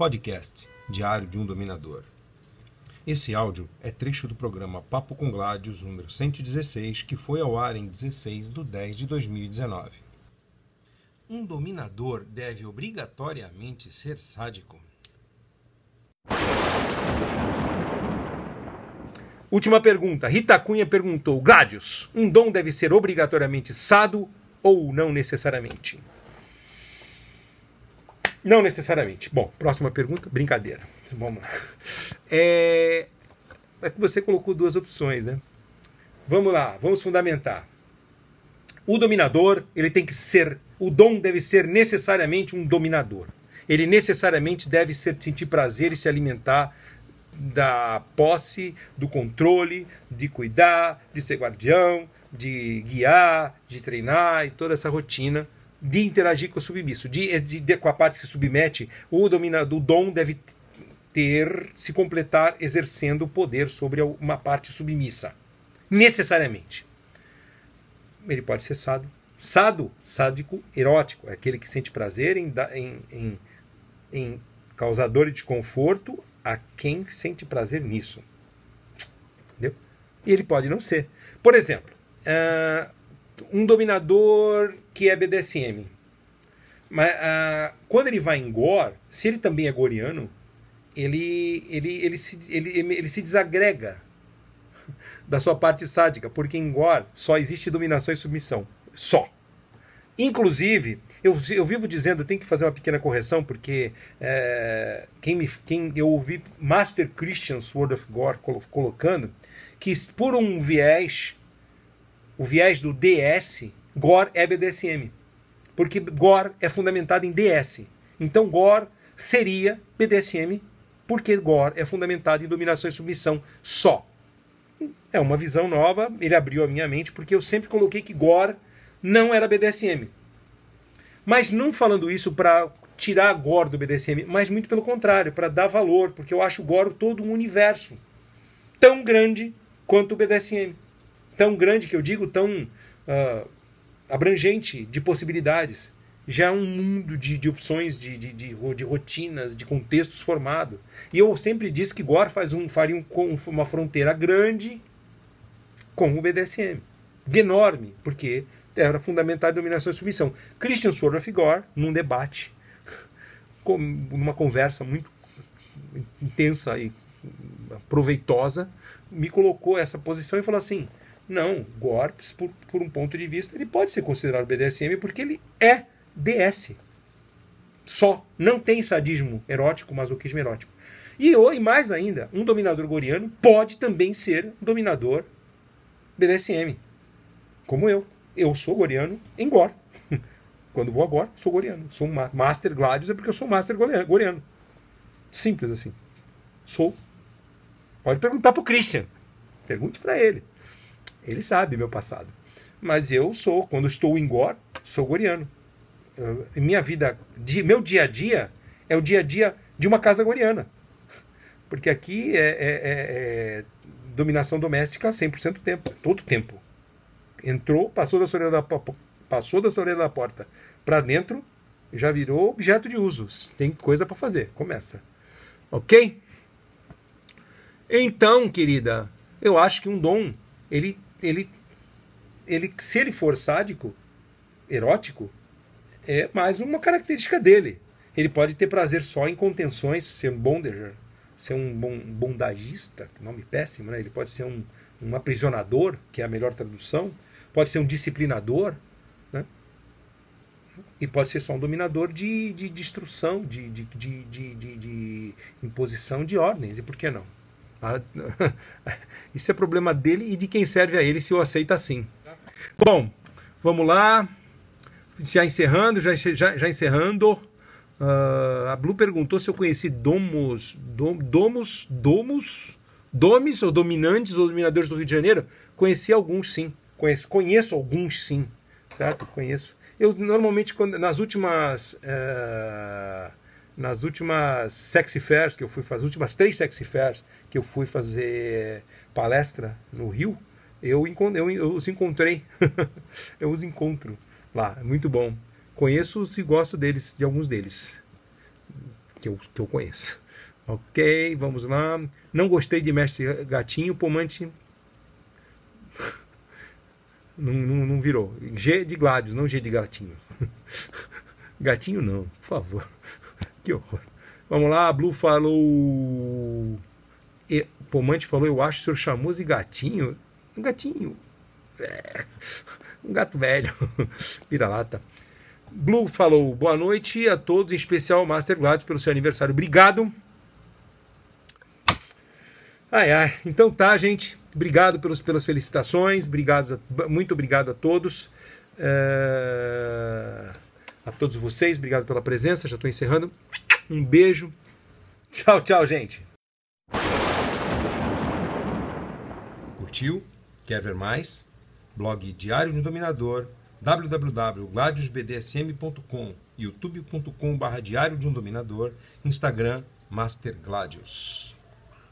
Podcast Diário de um Dominador. Esse áudio é trecho do programa Papo com Gládios, número 116, que foi ao ar em 16 de 10 de 2019. Um dominador deve obrigatoriamente ser sádico? Última pergunta. Rita Cunha perguntou: Gládios, um dom deve ser obrigatoriamente sado ou não necessariamente? Não necessariamente. Bom, próxima pergunta. Brincadeira. Vamos lá. É, é que você colocou duas opções, né? Vamos lá, vamos fundamentar. O dominador, ele tem que ser. O dom deve ser necessariamente um dominador. Ele necessariamente deve ser, sentir prazer e se alimentar da posse, do controle, de cuidar, de ser guardião, de guiar, de treinar e toda essa rotina de interagir com o submisso, de, de, de com a parte que se submete, o o dom deve ter se completar exercendo o poder sobre uma parte submissa, necessariamente. Ele pode ser sado, sado, sádico, erótico, é aquele que sente prazer em, em, em, em causador de conforto a quem sente prazer nisso. Entendeu? E ele pode não ser. Por exemplo, uh, um dominador que é BDSM. Mas uh, quando ele vai em Gore, se ele também é goriano, ele, ele, ele, se, ele, ele se desagrega da sua parte sádica, porque em Gore só existe dominação e submissão. Só. Inclusive, eu, eu vivo dizendo, tem que fazer uma pequena correção, porque é, quem, me, quem eu ouvi Master Christian Sword of Gore colocando que por um viés, o viés do DS, Gore é BDSM. Porque Gore é fundamentado em DS. Então Gore seria BDSM porque Gore é fundamentado em dominação e submissão só. É uma visão nova, ele abriu a minha mente porque eu sempre coloquei que Gore não era BDSM. Mas não falando isso para tirar Gore do BDSM, mas muito pelo contrário, para dar valor, porque eu acho Gore todo um universo tão grande quanto o BDSM. Tão grande que eu digo, tão uh, abrangente de possibilidades. Já é um mundo de, de opções, de, de, de, rotinas, de contextos formado. E eu sempre disse que Gore faz um, faria um, uma fronteira grande com o BDSM. Enorme, porque era fundamental dominação e submissão. Christian Sword of Gore, num debate, numa conversa muito intensa e proveitosa, me colocou essa posição e falou assim: não, Gorps, por, por um ponto de vista, ele pode ser considerado BDSM porque ele é DS. Só. Não tem sadismo erótico, masoquismo erótico. E, e mais ainda, um dominador goriano pode também ser um dominador BDSM. Como eu. Eu sou goriano em Gor. Quando vou a Gor, sou goriano. Sou um Master Gladius é porque eu sou Master goriano. Simples assim. Sou. Pode perguntar pro Christian. Pergunte para ele. Ele sabe meu passado. Mas eu sou, quando estou em Gor, sou goriano. Eu, minha vida, meu dia a dia, é o dia a dia de uma casa goriana. Porque aqui é, é, é, é dominação doméstica 100% do tempo, todo tempo. Entrou, passou da soleira da, passou da soleira da porta para dentro, já virou objeto de uso. Tem coisa para fazer. Começa. Ok? Então, querida, eu acho que um dom ele ele, ele, se ele for sádico, erótico, é mais uma característica dele. Ele pode ter prazer só em contenções, ser um bondager, ser um bondagista, nome péssimo, né? Ele pode ser um, um aprisionador, que é a melhor tradução, pode ser um disciplinador, né? E pode ser só um dominador de, de destruição, de, de, de, de, de, de imposição de ordens, e por que não? Isso é problema dele e de quem serve a ele se o aceita assim. Bom, vamos lá. Já encerrando, já, já, já encerrando. Uh, a Blue perguntou se eu conheci domos, dom, domos, domos, domes ou dominantes ou dominadores do Rio de Janeiro. Conheci alguns, sim. Conheço, conheço alguns, sim. Certo? Conheço. Eu normalmente, quando, nas últimas. Uh, nas últimas sexy fairs que eu fui fazer, as últimas três sexy fairs que eu fui fazer palestra no Rio, eu, eu, eu os encontrei. eu os encontro lá. Muito bom. Conheço-os e gosto deles, de alguns deles. que eu, que eu conheço. Ok, vamos lá. Não gostei de Mestre Gatinho, Pomante. Não, não, não, virou. G de Gladius, não G de Gatinho. Gatinho não, por favor. Que horror. Vamos lá, a Blue falou. E, Pomante falou, eu acho o senhor chamoso e gatinho. Um gatinho. É, um gato velho. Vira-lata. Blue falou, boa noite a todos, em especial Master Gladius pelo seu aniversário. Obrigado. Ai, ai. Então tá, gente. Obrigado pelos, pelas felicitações. Obrigado a, muito obrigado a todos. É, todos vocês. Obrigado pela presença. Já estou encerrando. Um beijo. Tchau, tchau, gente. Curtiu? Quer ver mais? Blog Diário do Dominador www.gladiusbdsm.com youtube.com.br Diário de um Dominador Instagram Master Gladius